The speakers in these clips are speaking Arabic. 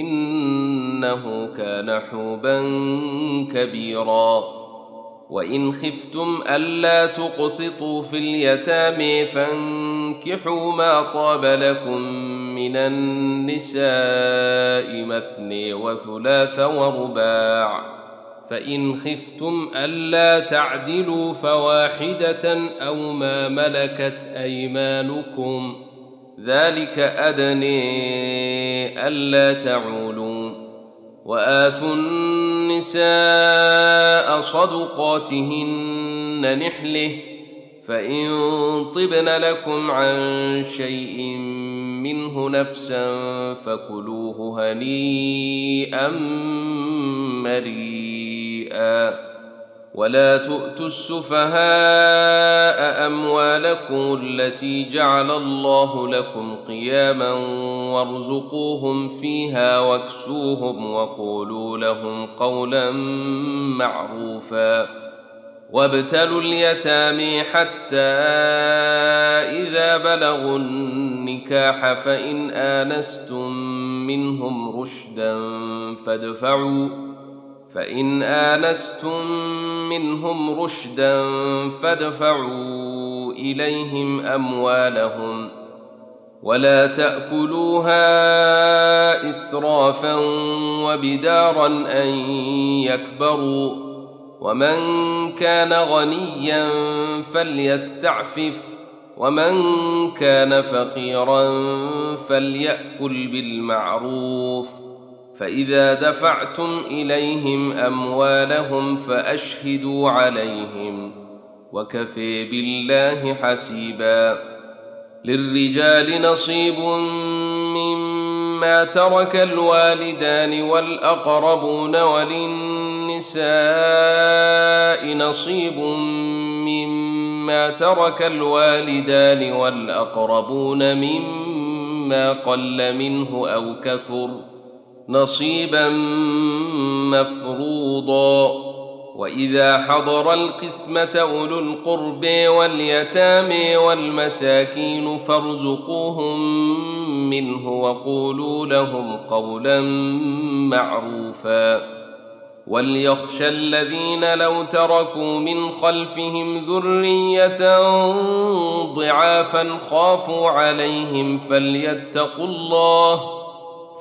إنه كان حوبا كبيرا. وإن خفتم ألا تقسطوا في اليتامى فانكحوا ما طاب لكم من النساء مثني وثلاث ورباع. فإن خفتم ألا تعدلوا فواحدة أو ما ملكت أيمانكم. ذلك أدني ألا تعولوا وآتوا النساء صدقاتهن نحله فإن طبن لكم عن شيء منه نفسا فكلوه هنيئا مريئا ولا تؤتوا السفهاء أموالكم التي جعل الله لكم قياما وارزقوهم فيها واكسوهم وقولوا لهم قولا معروفا وابتلوا اليتامى حتى إذا بلغوا النكاح فإن آنستم منهم رشدا فادفعوا فإن آنستم منهم رشدا فادفعوا إليهم أموالهم ولا تأكلوها إسرافا وبدارا أن يكبروا ومن كان غنيا فليستعفف ومن كان فقيرا فليأكل بالمعروف فإذا دفعتم إليهم أموالهم فأشهدوا عليهم وكفي بالله حسيبا للرجال نصيب مما ترك الوالدان والأقربون وللنساء نصيب مما ترك الوالدان والأقربون مما قل منه أو كثر نصيبا مفروضا. وإذا حضر القسمة أولو القرب واليتامى والمساكين فارزقوهم منه وقولوا لهم قولا معروفا. وليخشى الذين لو تركوا من خلفهم ذرية ضعافا خافوا عليهم فليتقوا الله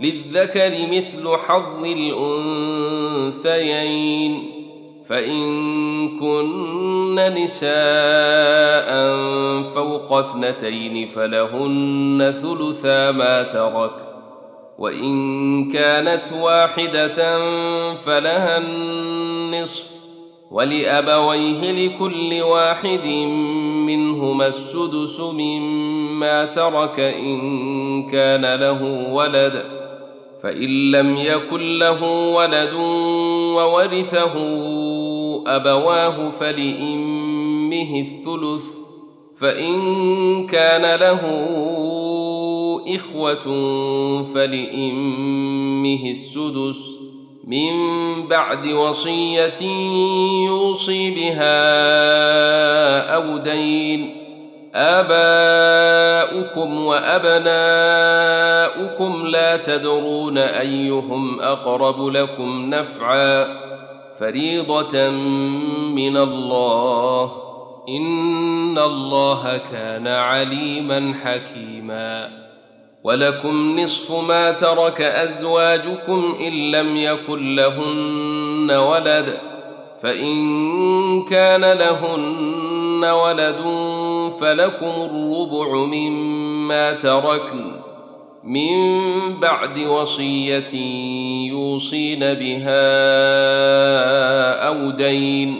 للذكر مثل حظ الأنثيين. فإن كن نساء فوق اثنتين فلهن ثلثا ما ترك. وإن كانت واحدة فلها النصف. ولأبويه لكل واحد منهما السدس مما ترك إن كان له ولد. فإن لم يكن له ولد وورثه أبواه فلأمه الثلث فإن كان له إخوة فلأمه السدس. من بعد وصية يوصي بها أو دين. آباؤكم وأبناؤكم لا تدرون أيهم أقرب لكم نفعا فريضة من الله. إن الله كان عليما حكيما. ولكم نصف ما ترك أزواجكم إن لم يكن لهن ولد. فإن كان لهن ولد فلكم الربع مما تركن من بعد وصية يوصين بها أو دين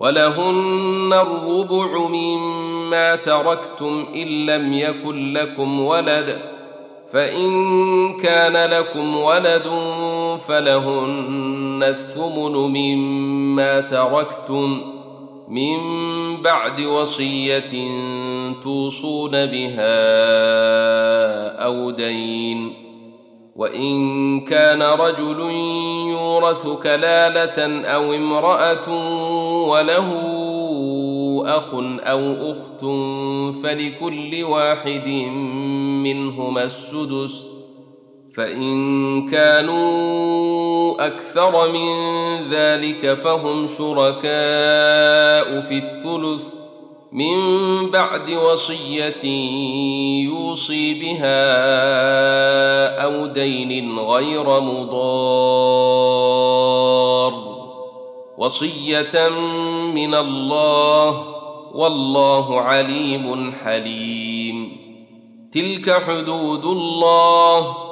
ولهن الربع مما تركتم إن لم يكن لكم ولد فإن كان لكم ولد فلهن الثمن مما تركتم من بعد وصية توصون بها أو دين. وإن كان رجل يورث كلالة أو امرأة وله أخ أو أخت فلكل واحد منهما السدس. فإن كانوا أكثر من ذلك فهم شركاء في الثلث من بعد وصية يوصي بها أو دين غير مضار. وصية من الله والله عليم حليم. تلك حدود الله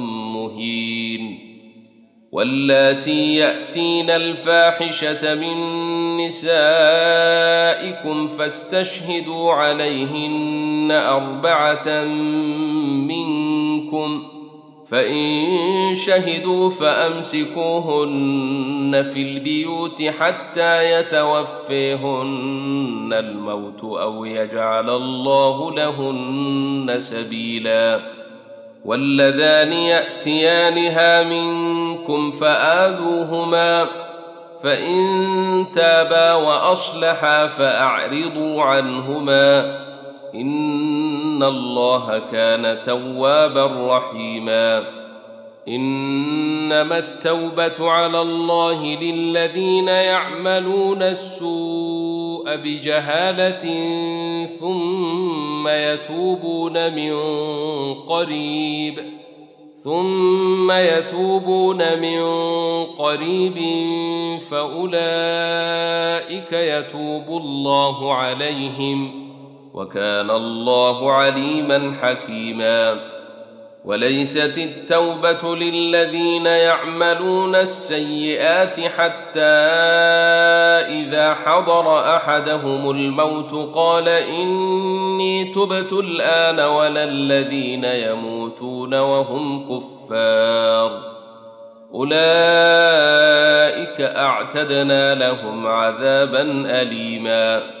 واللاتي يأتين الفاحشة من نسائكم فاستشهدوا عليهن أربعة منكم فإن شهدوا فأمسكوهن في البيوت حتى يتوفيهن الموت أو يجعل الله لهن سبيلا واللذان يأتيانها منكم فآذوهما فإن تابا وأصلحا فأعرضوا عنهما إن الله كان توابا رحيما إنما التوبة على الله للذين يعملون السوء بجهاله ثم يتوبون من قريب ثم يتوبون من قريب فأولئك يتوب الله عليهم وكان الله عليما حكيما. وليست التوبة للذين يعملون السيئات حتى إذا حضر أحدهم الموت قال إني تبت الآن ولا الذين يموتون وهم كفار أولئك أعتدنا لهم عذابا أليما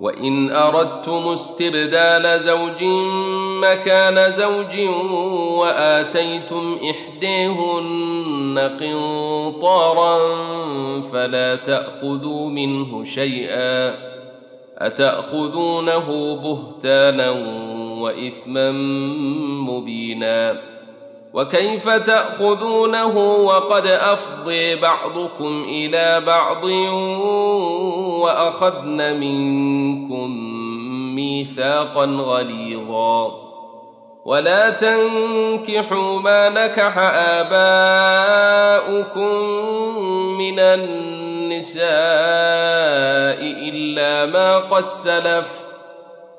وإن أردتم استبدال زوج مكان زوج وآتيتم إحديهن قنطارا فلا تأخذوا منه شيئا أتأخذونه بهتانا وإثما مبينا وكيف تأخذونه وقد أفضي بعضكم إلى بعض وأخذن منكم ميثاقا غليظا. ولا تنكحوا ما نكح آباؤكم من النساء إلا ما قد سلف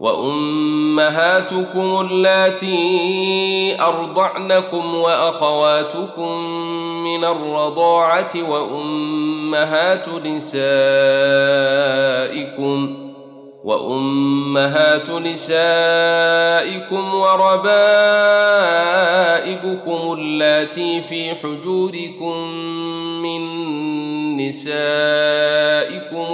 وأمهاتكم اللاتي أرضعنكم وأخواتكم من الرضاعة وأمهات نسائكم وأمهات نسائكم وربائبكم اللاتي في حجوركم من نسائكم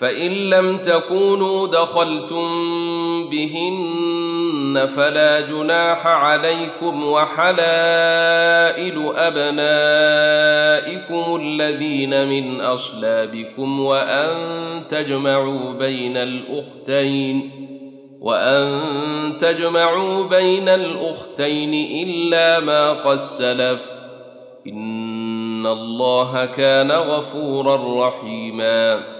فإن لم تكونوا دخلتم بهن فلا جناح عليكم وحلائل أبنائكم الذين من أصلابكم وأن تجمعوا بين الأختين وأن تجمعوا بين الأختين إلا ما قد سلف إن الله كان غفورا رحيما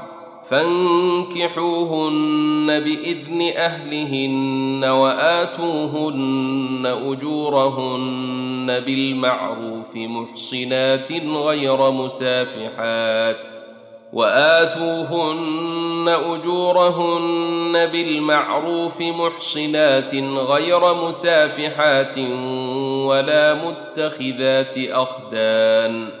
فانكحوهن بإذن أهلهن وآتوهن أجورهن بالمعروف محصنات غير مسافحات وآتوهن أجورهن بالمعروف محصنات غير مسافحات ولا متخذات أخدان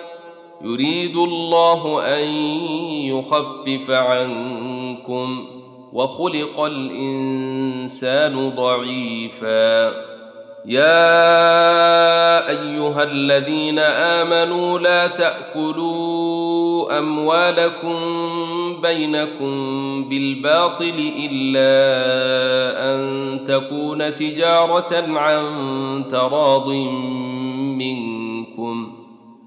يريد الله أن يخفف عنكم وخلق الإنسان ضعيفا. يا أيها الذين آمنوا لا تأكلوا أموالكم بينكم بالباطل إلا أن تكون تجارة عن تراض منكم.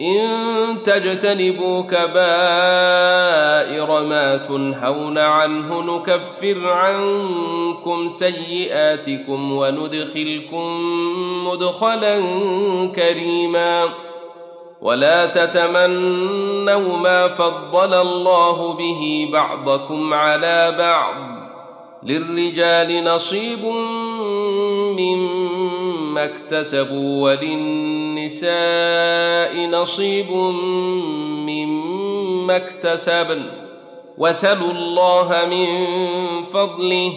إن تجتنبوا كبائر ما تنهون عنه نكفر عنكم سيئاتكم وندخلكم مدخلا كريما ولا تتمنوا ما فضل الله به بعضكم على بعض للرجال نصيب مما اكتسبوا وللنساء نصيب مما اكتسبن وسلوا الله من فضله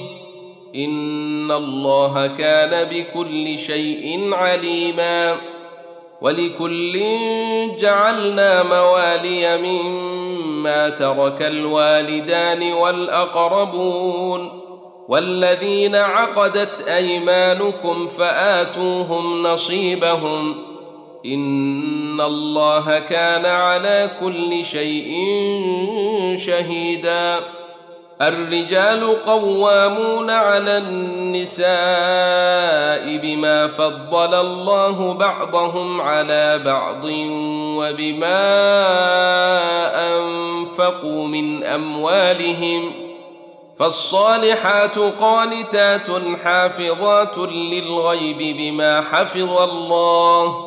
إن الله كان بكل شيء عليما ولكل جعلنا موالي مما ترك الوالدان والأقربون والذين عقدت أيمانكم فآتوهم نصيبهم ان الله كان على كل شيء شهيدا. الرجال قوامون على النساء بما فضل الله بعضهم على بعض وبما انفقوا من اموالهم فالصالحات قانتات حافظات للغيب بما حفظ الله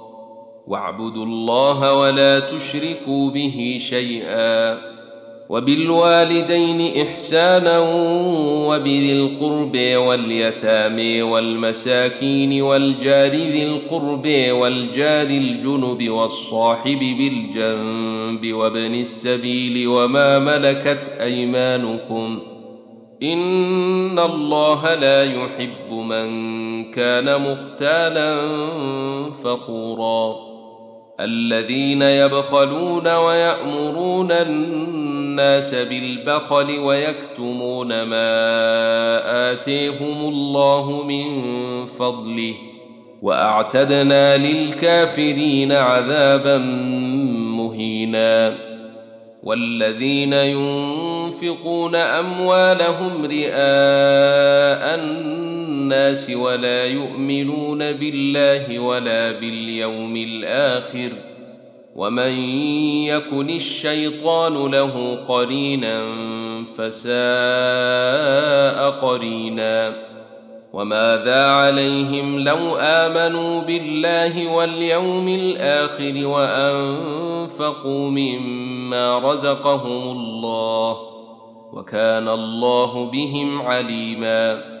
واعبدوا الله ولا تشركوا به شيئا وبالوالدين إحسانا وبذي القرب واليتامى والمساكين والجار ذي القرب والجار الجنب والصاحب بالجنب وابن السبيل وما ملكت أيمانكم إن الله لا يحب من كان مختالا فخورا الذين يبخلون ويأمرون الناس بالبخل ويكتمون ما آتيهم الله من فضله وأعتدنا للكافرين عذابا مهينا والذين ينفقون أموالهم رئاء الناس ولا يؤمنون بالله ولا باليوم الآخر ومن يكن الشيطان له قرينا فساء قرينا وماذا عليهم لو آمنوا بالله واليوم الآخر وأنفقوا مما رزقهم الله وكان الله بهم عليما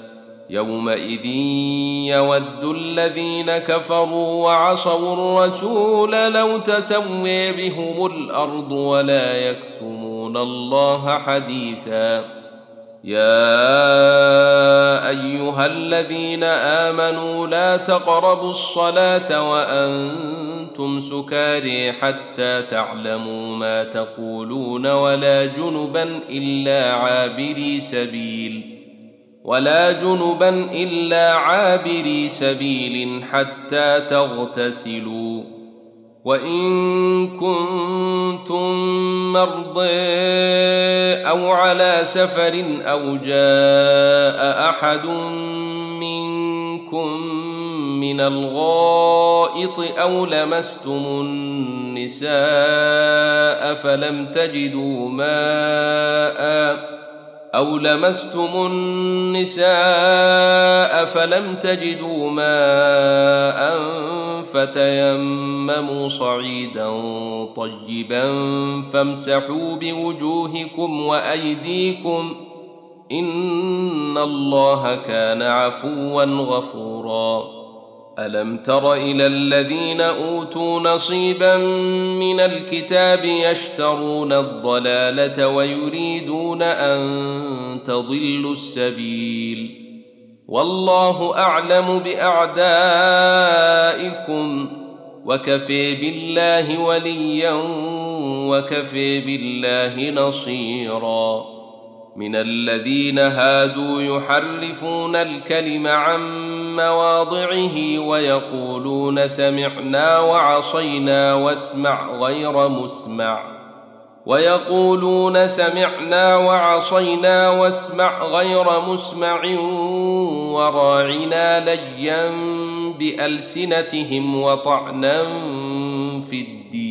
يومئذ يود الذين كفروا وعصوا الرسول لو تسوي بهم الأرض ولا يكتمون الله حديثا. يا أيها الذين آمنوا لا تقربوا الصلاة وأنتم سكاري حتى تعلموا ما تقولون ولا جنبا إلا عابري سبيل. ولا جنبا إلا عابري سبيل حتى تغتسلوا. وإن كنتم مرضى أو على سفر أو جاء أحد منكم من الغائط أو لمستم النساء فلم تجدوا ماء أو لمستم النساء فلم تجدوا ماء فتيمموا صعيدا طيبا فامسحوا بوجوهكم وأيديكم إن الله كان عفوا غفوراً ألم تر إلى الذين أوتوا نصيبا من الكتاب يشترون الضلالة ويريدون أن تضلوا السبيل؟ والله أعلم بأعدائكم. وكفي بالله وليا وكفي بالله نصيرا. من الذين هادوا يحرفون الكلم عن مواضعه ويقولون سمعنا وعصينا واسمع غير مسمع. ويقولون سمعنا وعصينا واسمع غير مسمع وراعنا ليا بألسنتهم وطعنا في الدين.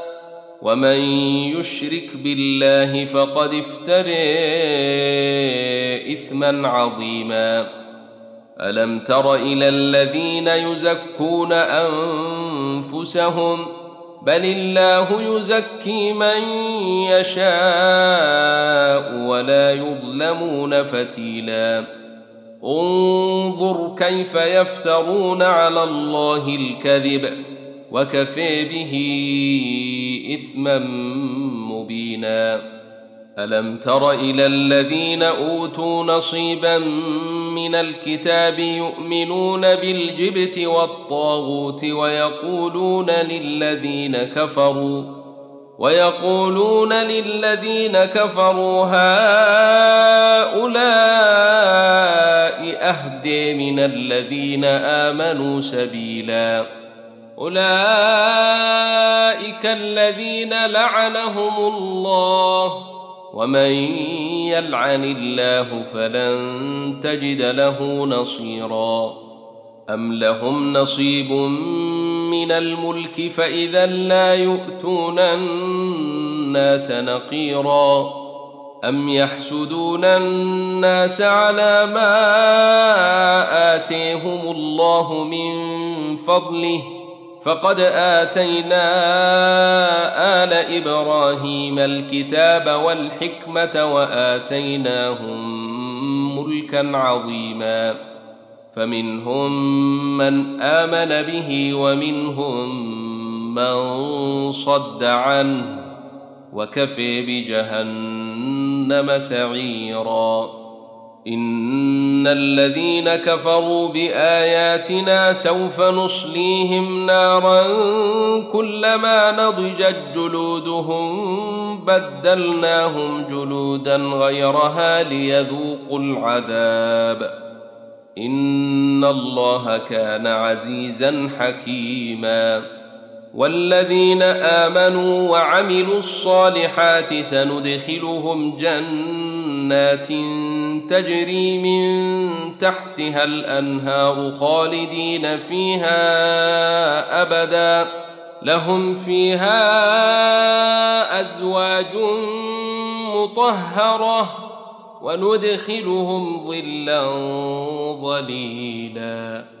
ومن يشرك بالله فقد افتري اثما عظيما الم تر إلى الذين يزكون انفسهم بل الله يزكي من يشاء ولا يظلمون فتيلا انظر كيف يفترون على الله الكذب وكفي به اثما مبينا. ألم تر إلى الذين أوتوا نصيبا من الكتاب يؤمنون بالجبت والطاغوت ويقولون للذين كفروا ويقولون للذين كفروا هؤلاء أهدي من الذين آمنوا سبيلا. أولئك الذين لعنهم الله ومن يلعن الله فلن تجد له نصيرا. أم لهم نصيب من الملك فإذا لا يؤتون الناس نقيرا. أم يحسدون الناس على ما آتيهم الله من فضله فقد آتينا آل إبراهيم الكتاب والحكمة وآتيناهم ملكا عظيما. فمنهم من آمن به ومنهم من صد عنه وكفي بجهنم سعيرا. ان الذين كفروا باياتنا سوف نصليهم نارا كلما نضجت جلودهم بدلناهم جلودا غيرها ليذوقوا العذاب ان الله كان عزيزا حكيما والذين امنوا وعملوا الصالحات سندخلهم جنات تجري من تحتها الأنهار خالدين فيها أبدا. لهم فيها أزواج مطهرة وندخلهم ظلا ظليلا.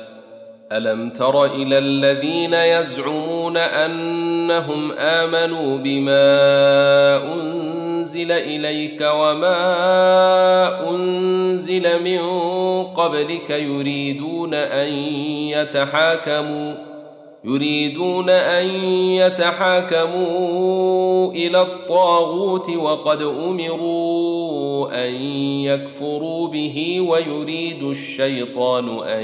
ألم تر إلى الذين يزعمون أنهم آمنوا بما أنزل إليك وما أنزل من قبلك يريدون أن يتحاكموا يريدون أن يتحاكموا إلى الطاغوت وقد أمروا أن يكفروا به ويريد الشيطان أن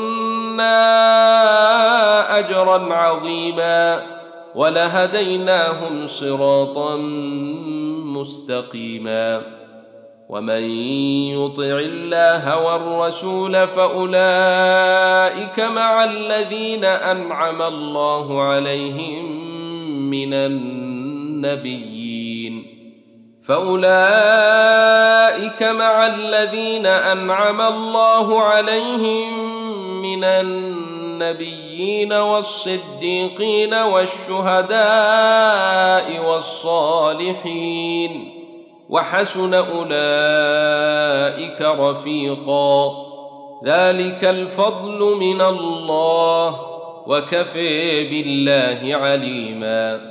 لدنا اجرا عظيما ولهديناهم صراطا مستقيما ومن يطع الله والرسول فاولئك مع الذين انعم الله عليهم من النبيين فاولئك مع الذين انعم الله عليهم من النبيين والصديقين والشهداء والصالحين وحسن أولئك رفيقا. ذلك الفضل من الله وكفي بالله عليما.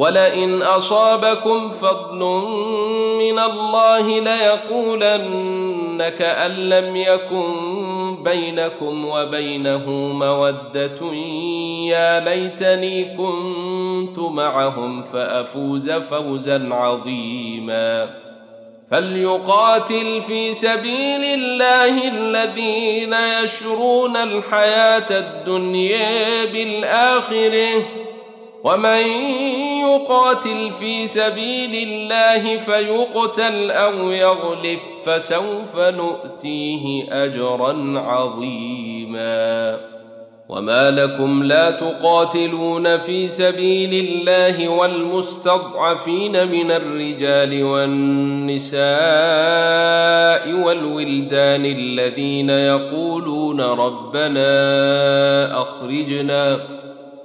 ولئن أصابكم فضل من الله ليقولن كان لم يكن بينكم وبينه مودة يا ليتني كنت معهم فأفوز فوزا عظيما فليقاتل في سبيل الله الذين يشرون الحياة الدنيا بالآخرة ومن يقاتل في سبيل الله فيقتل أو يغلف فسوف نؤتيه أجرا عظيما. وما لكم لا تقاتلون في سبيل الله والمستضعفين من الرجال والنساء والولدان الذين يقولون ربنا أخرجنا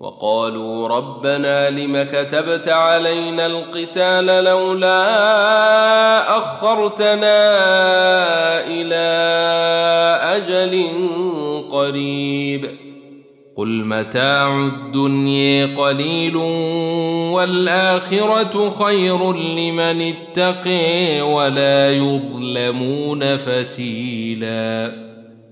وقالوا ربنا لم كتبت علينا القتال لولا أخرتنا إلى أجل قريب. قل متاع الدنيا قليل والآخرة خير لمن اتقي ولا يظلمون فتيلاً.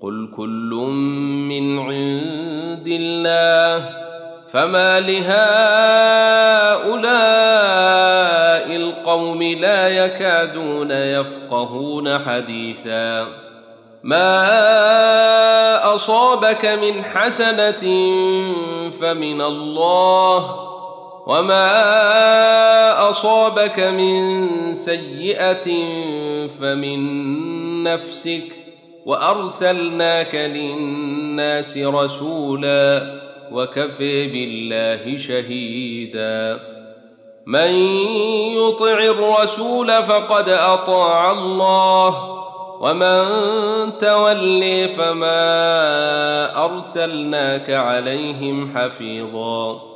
قل كل من عند الله فما لهؤلاء القوم لا يكادون يفقهون حديثا ما اصابك من حسنه فمن الله وما اصابك من سيئه فمن نفسك وأرسلناك للناس رسولا وكفي بالله شهيدا. من يطع الرسول فقد أطاع الله ومن تولي فما أرسلناك عليهم حفيظا.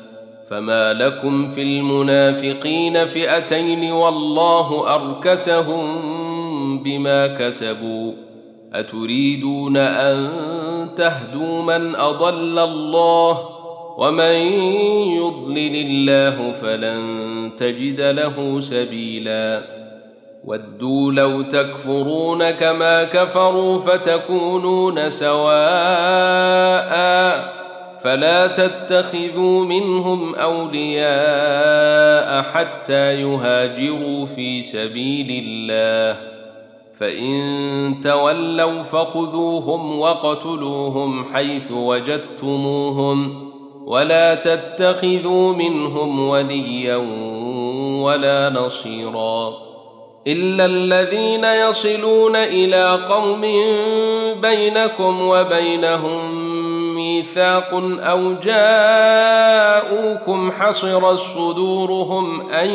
فما لكم في المنافقين فئتين والله اركسهم بما كسبوا اتريدون ان تهدوا من اضل الله ومن يضلل الله فلن تجد له سبيلا ودوا لو تكفرون كما كفروا فتكونون سواء فلا تتخذوا منهم أولياء حتى يهاجروا في سبيل الله. فإن تولوا فخذوهم وقتلوهم حيث وجدتموهم ولا تتخذوا منهم وليا ولا نصيرا. إلا الذين يصلون إلى قوم بينكم وبينهم ميثاق أو جاءوكم حصرت صدورهم أن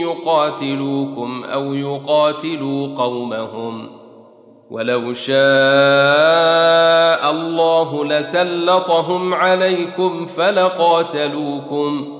يقاتلوكم أو يقاتلوا قومهم ولو شاء الله لسلطهم عليكم فلقاتلوكم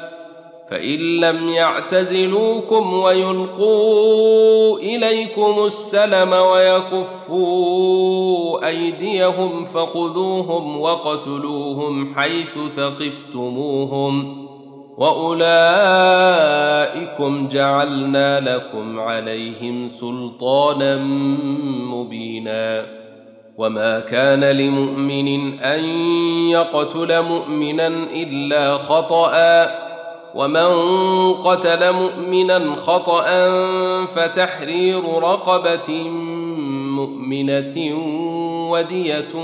فإن لم يعتزلوكم ويلقوا إليكم السلم ويكفوا أيديهم فخذوهم وقتلوهم حيث ثقفتموهم وأولئكم جعلنا لكم عليهم سلطانا مبينا وما كان لمؤمن أن يقتل مؤمنا إلا خطأ ومن قتل مؤمنا خطأ فتحرير رقبة مؤمنة ودية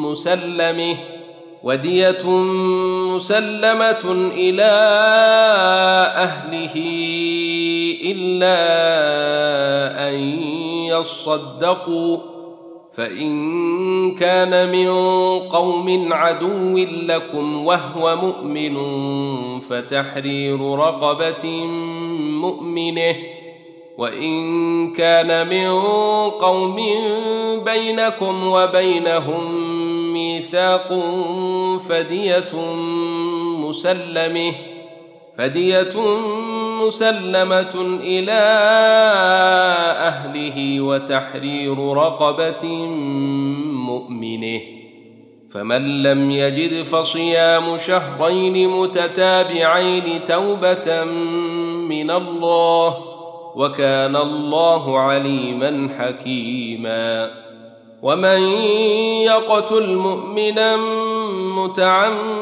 مسلمه ودية مسلمة إلى أهله إلا أن يصدقوا فإن كان من قوم عدو لكم وهو مؤمن فتحرير رقبة مؤمنه وإن كان من قوم بينكم وبينهم ميثاق فدية مسلمة فدية مسلمة إلى أهله وتحرير رقبة مؤمنه. فمن لم يجد فصيام شهرين متتابعين توبة من الله وكان الله عليما حكيما. ومن يقتل مؤمنا متعمدا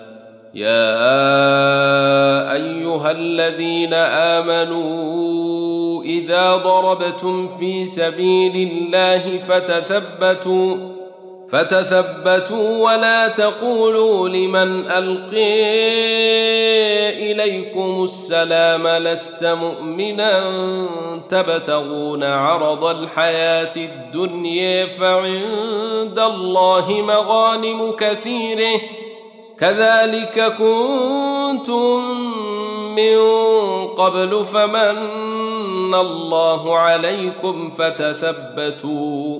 يا أيها الذين آمنوا إذا ضربتم في سبيل الله فتثبتوا فتثبتوا ولا تقولوا لمن ألقي إليكم السلام لست مؤمنا تبتغون عرض الحياة الدنيا فعند الله مغانم كثيرة. كذلك كنتم من قبل فمن الله عليكم فتثبتوا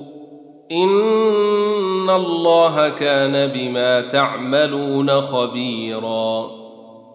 إن الله كان بما تعملون خبيرا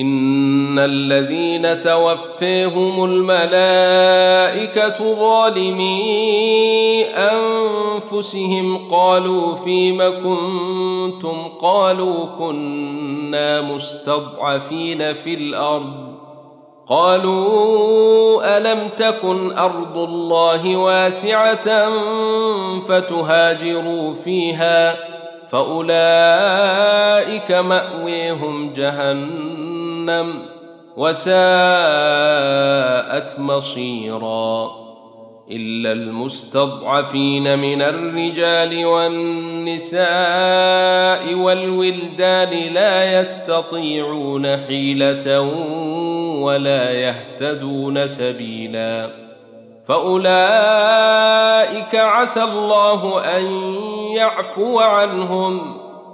إن الذين توفيهم الملائكة ظالمي أنفسهم قالوا فيم كنتم؟ قالوا كنا مستضعفين في الأرض. قالوا ألم تكن أرض الله واسعة فتهاجروا فيها فأولئك مأويهم جهنم وساءت مصيرا إلا المستضعفين من الرجال والنساء والولدان لا يستطيعون حيلة ولا يهتدون سبيلا فأولئك عسى الله أن يعفو عنهم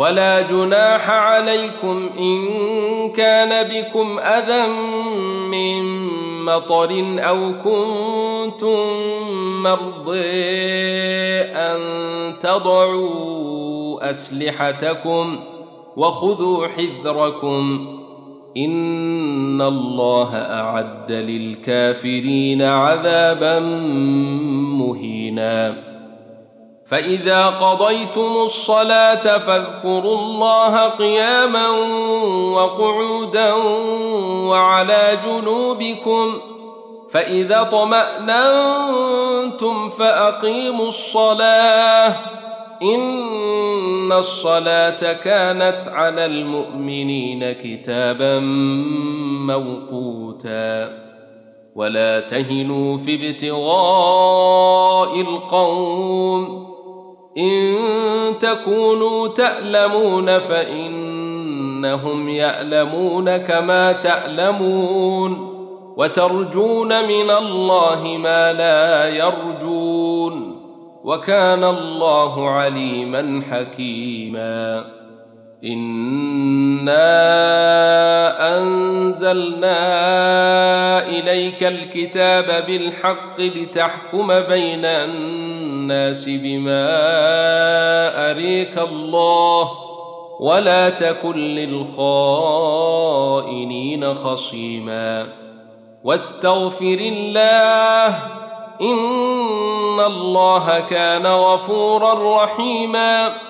ولا جناح عليكم إن كان بكم أذى من مطر أو كنتم مرضي أن تضعوا أسلحتكم وخذوا حذركم إن الله أعد للكافرين عذابا مهينا فإذا قضيتم الصلاة فاذكروا الله قياما وقعودا وعلى جنوبكم فإذا طماننتم فأقيموا الصلاة إن الصلاة كانت على المؤمنين كتابا موقوتا ولا تهنوا في ابتغاء القوم إن تكونوا تألمون فإنهم يألمون كما تألمون وترجون من الله ما لا يرجون وكان الله عليما حكيما انا انزلنا اليك الكتاب بالحق لتحكم بين الناس بما اريك الله ولا تكن للخائنين خصيما واستغفر الله ان الله كان غفورا رحيما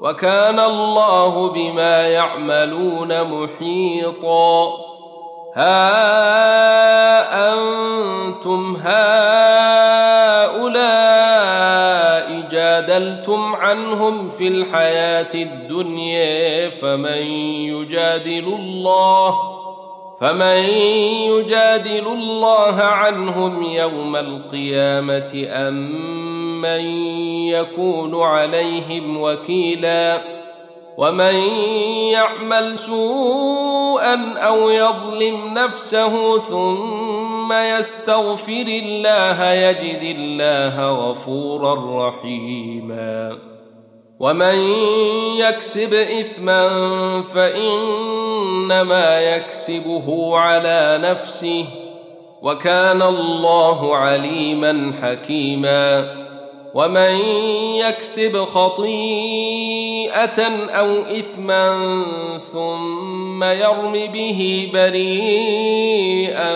وكان الله بما يعملون محيطا. ها أنتم هؤلاء جادلتم عنهم في الحياة الدنيا فمن يجادل الله فمن يجادل الله عنهم يوم القيامة أم من يكون عليهم وكيلا ومن يعمل سوءا أو يظلم نفسه ثم يستغفر الله يجد الله غفورا رحيما ومن يكسب اثما فانما يكسبه على نفسه وكان الله عليما حكيما ومن يكسب خطيئة أو إثما ثم يرم به بريئا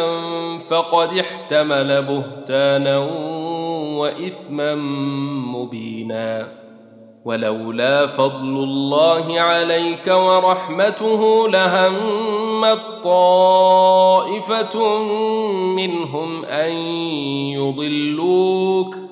فقد احتمل بهتانا وإثما مبينا. ولولا فضل الله عليك ورحمته لهمت طائفه منهم أن يضلوك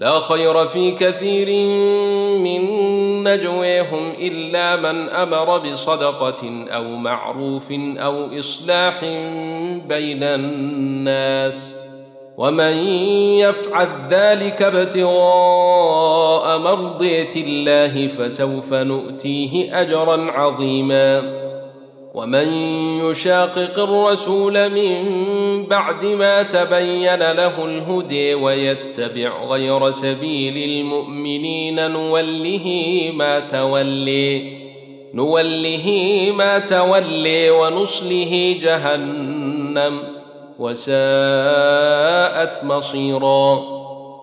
لا خير في كثير من نجويهم إلا من أمر بصدقة أو معروف أو إصلاح بين الناس. ومن يفعل ذلك ابتغاء مرضية الله فسوف نؤتيه أجرا عظيما. ومن يشاقق الرسول من بعد ما تبين له الهدي ويتبع غير سبيل المؤمنين نوله ما تولي نوله ما تولي ونصله جهنم وساءت مصيرا.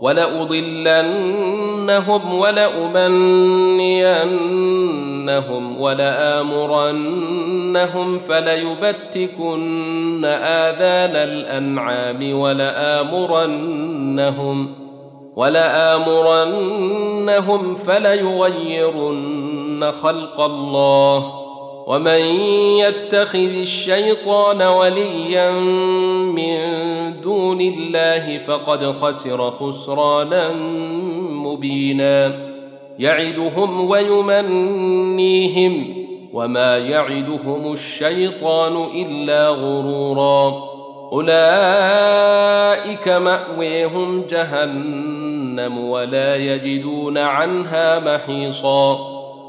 ولأضلنهم ولأمنينهم ولآمرنهم فليبتكن آذان الأنعام ولآمرنهم ولآمرنهم فليغيرن خلق الله ومن يتخذ الشيطان وليا من دون الله فقد خسر خسرانا مبينا. يعدهم ويمنيهم وما يعدهم الشيطان إلا غرورا. أولئك مأويهم جهنم ولا يجدون عنها محيصا.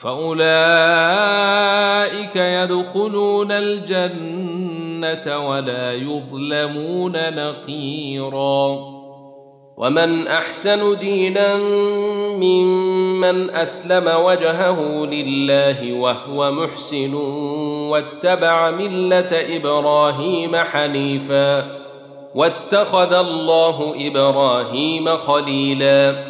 فاولئك يدخلون الجنه ولا يظلمون نقيرا ومن احسن دينا ممن اسلم وجهه لله وهو محسن واتبع مله إبراهيم حنيفا واتخذ الله إبراهيم خليلا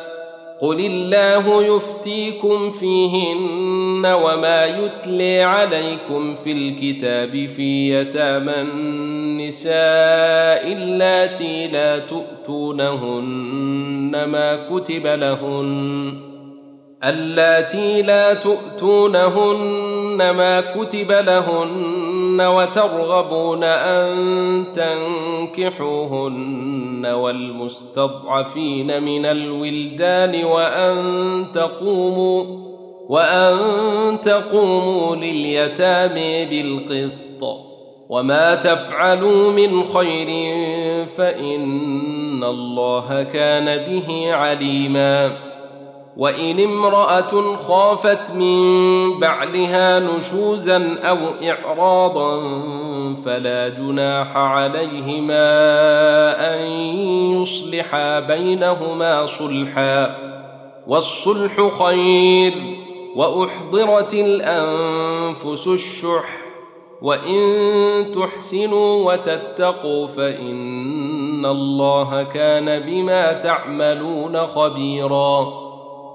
قل الله يفتيكم فيهن وما يتلي عليكم في الكتاب في يتامى النساء اللاتي لا تؤتونهن ما كتب لهن اللاتي لا تؤتونهن ما كتب لهن وترغبون أن تنكحوهن والمستضعفين من الولدان وأن تقوموا وأن تقوموا لليتامى بالقسط وما تفعلوا من خير فإن الله كان به عليما وإن امرأة خافت من بعلها نشوزا أو إعراضا فلا جناح عليهما أن يصلحا بينهما صلحا والصلح خير وأحضرت الأنفس الشح وإن تحسنوا وتتقوا فإن الله كان بما تعملون خبيرا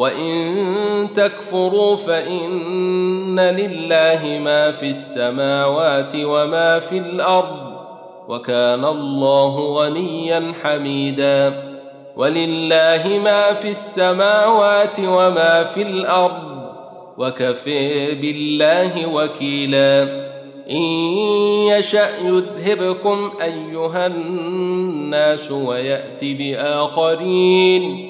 وإن تكفروا فإن لله ما في السماوات وما في الأرض وكان الله غنيا حميدا ولله ما في السماوات وما في الأرض وكفي بالله وكيلا إن يشأ يذهبكم أيها الناس ويات بآخرين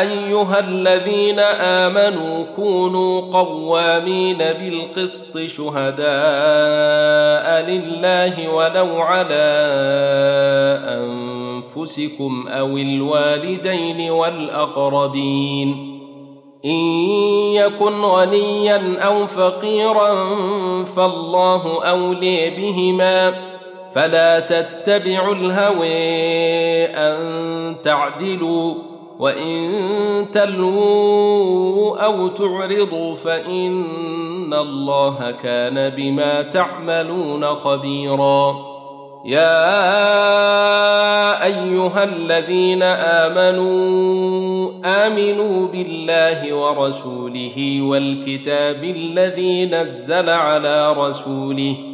أيها الذين آمنوا كونوا قوامين بالقسط شهداء لله ولو على أنفسكم أو الوالدين والأقربين. إن يكن غنيا أو فقيرا فالله أولي بهما. فلا تتبعوا الهوى أن تعدلوا. وان تلووا أو تعرضوا فان الله كان بما تعملون خبيرا. يا ايها الذين امنوا امنوا بالله ورسوله والكتاب الذي نزل على رسوله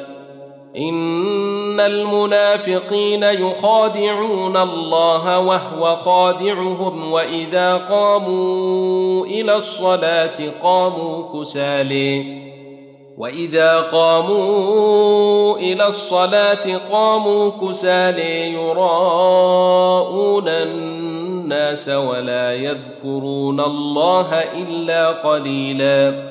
إن المنافقين يخادعون الله وهو خادعهم وإذا قاموا إلى الصلاة قاموا كسالي وإذا قاموا إلى الصلاة قاموا كسالي يراءون الناس ولا يذكرون الله إلا قليلا.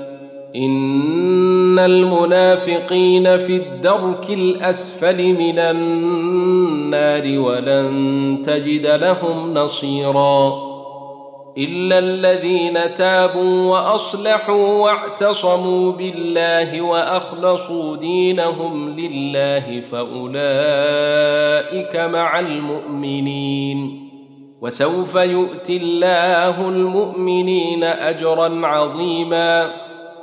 إن المنافقين في الدرك الأسفل من النار ولن تجد لهم نصيرا إلا الذين تابوا وأصلحوا واعتصموا بالله وأخلصوا دينهم لله فأولئك مع المؤمنين وسوف يؤتي الله المؤمنين أجرا عظيما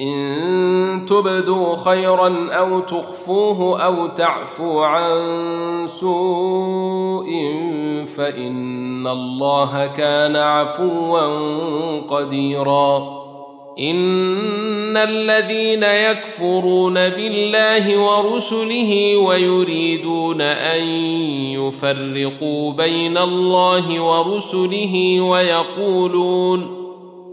إن تبدوا خيرا أو تخفوه أو تعفو عن سوء فإن الله كان عفوا قديرا. إن الذين يكفرون بالله ورسله ويريدون أن يفرقوا بين الله ورسله ويقولون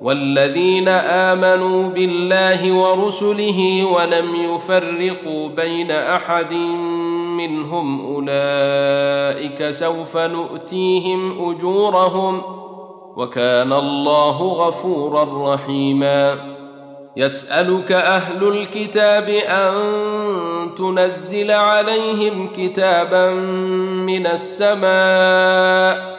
والذين آمنوا بالله ورسله ولم يفرقوا بين أحد منهم أولئك سوف نؤتيهم أجورهم وكان الله غفورا رحيما. يسألك أهل الكتاب أن تنزل عليهم كتابا من السماء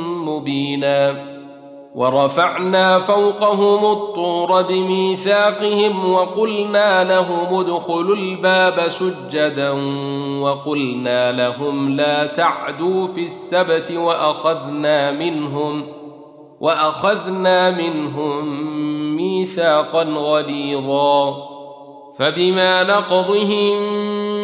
مبينا ورفعنا فوقهم الطور بميثاقهم وقلنا لهم ادخلوا الباب سجدا وقلنا لهم لا تعدوا في السبت وأخذنا منهم وأخذنا منهم ميثاقا غليظا فبما نقضهم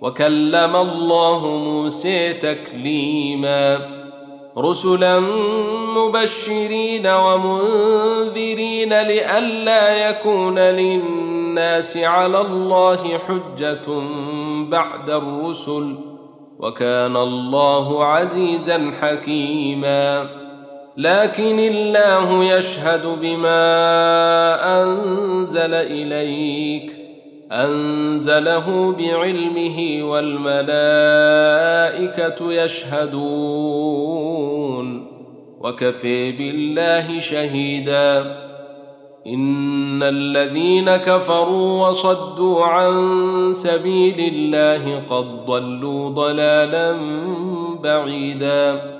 وكلم الله موسى تكليما. رسلا مبشرين ومنذرين لئلا يكون للناس على الله حجة بعد الرسل. وكان الله عزيزا حكيما. لكن الله يشهد بما أنزل إليك. أنزله بعلمه والملائكة يشهدون وكفي بالله شهيدا. إن الذين كفروا وصدوا عن سبيل الله قد ضلوا ضلالا بعيدا.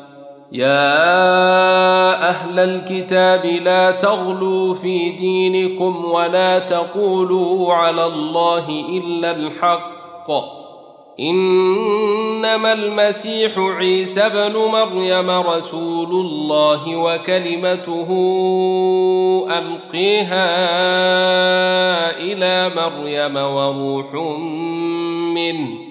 يا أهل الكتاب لا تغلوا في دينكم ولا تقولوا على الله إلا الحق. إنما المسيح عيسى ابن مريم رسول الله وكلمته ألقيها إلى مريم وروح منه.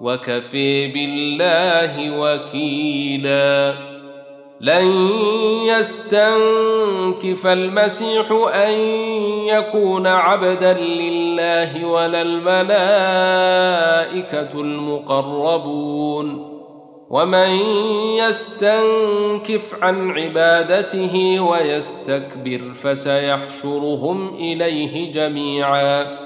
وكفي بالله وكيلا. لن يستنكف المسيح أن يكون عبدا لله ولا الملائكة المقربون. ومن يستنكف عن عبادته ويستكبر فسيحشرهم إليه جميعا.